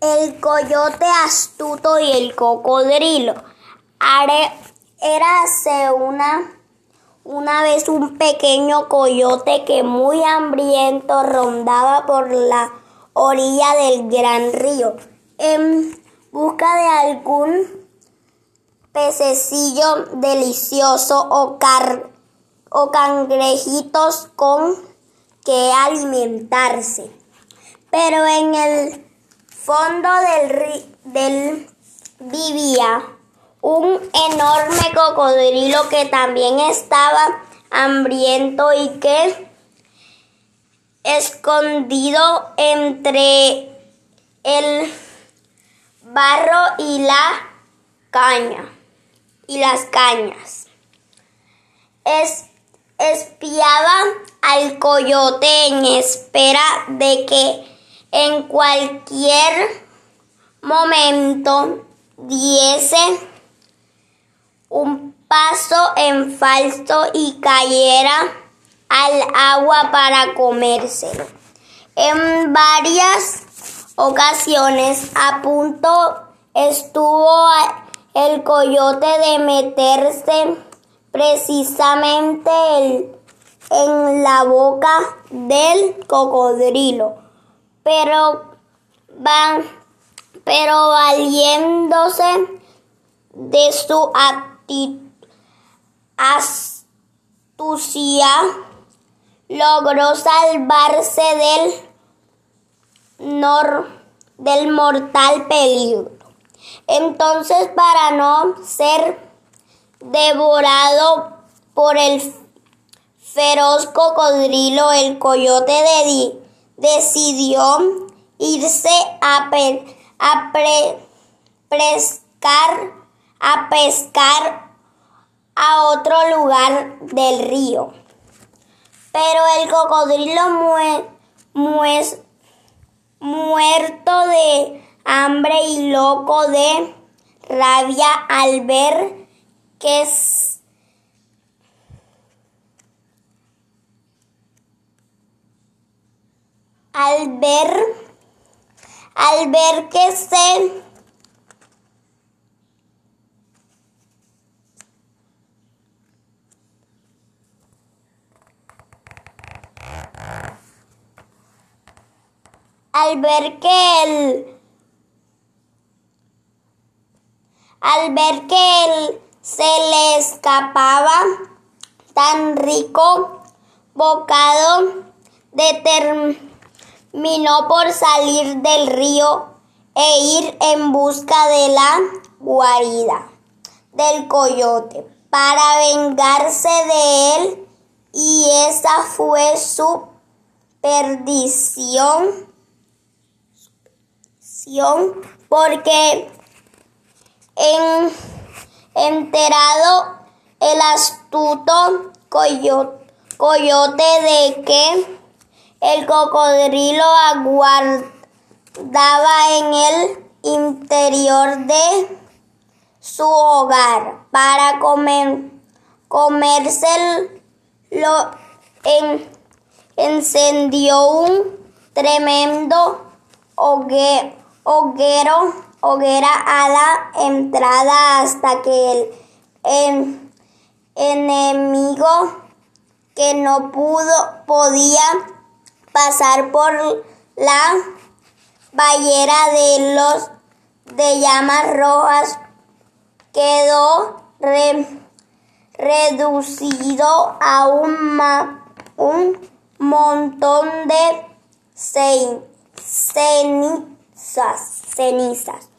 El coyote astuto y el cocodrilo. Érase una, una vez un pequeño coyote que muy hambriento rondaba por la orilla del gran río en busca de algún pececillo delicioso o, o cangrejitos con que alimentarse. Pero en el fondo del, del vivía un enorme cocodrilo que también estaba hambriento y que escondido entre el barro y la caña y las cañas. Es, espiaba al coyote en espera de que en cualquier momento diese un paso en falso y cayera al agua para comérselo. En varias ocasiones a punto estuvo el coyote de meterse precisamente en la boca del cocodrilo, pero, pero valiéndose de su astucia, logró salvarse del, nor, del mortal peligro. Entonces, para no ser devorado por el feroz cocodrilo, el coyote decidió irse a, a pescar, a pescar a otro lugar del río. Pero el cocodrilo muerto de hambre y loco de rabia al ver que al ver al ver que se al ver que el al ver que él se le escapaba tan rico bocado, determinó por salir del río e ir en busca de la guarida del coyote para vengarse de él y esa fue su perdición porque en, enterado el astuto coyote, de que el cocodrilo aguardaba en el interior de su hogar para comer, comerse lo encendió un tremendo hoguero hoguera a la entrada hasta que el, enemigo que no pudo podía pasar por la ballera de los de llamas rojas quedó reducido a un, un montón de cenizas cenizas.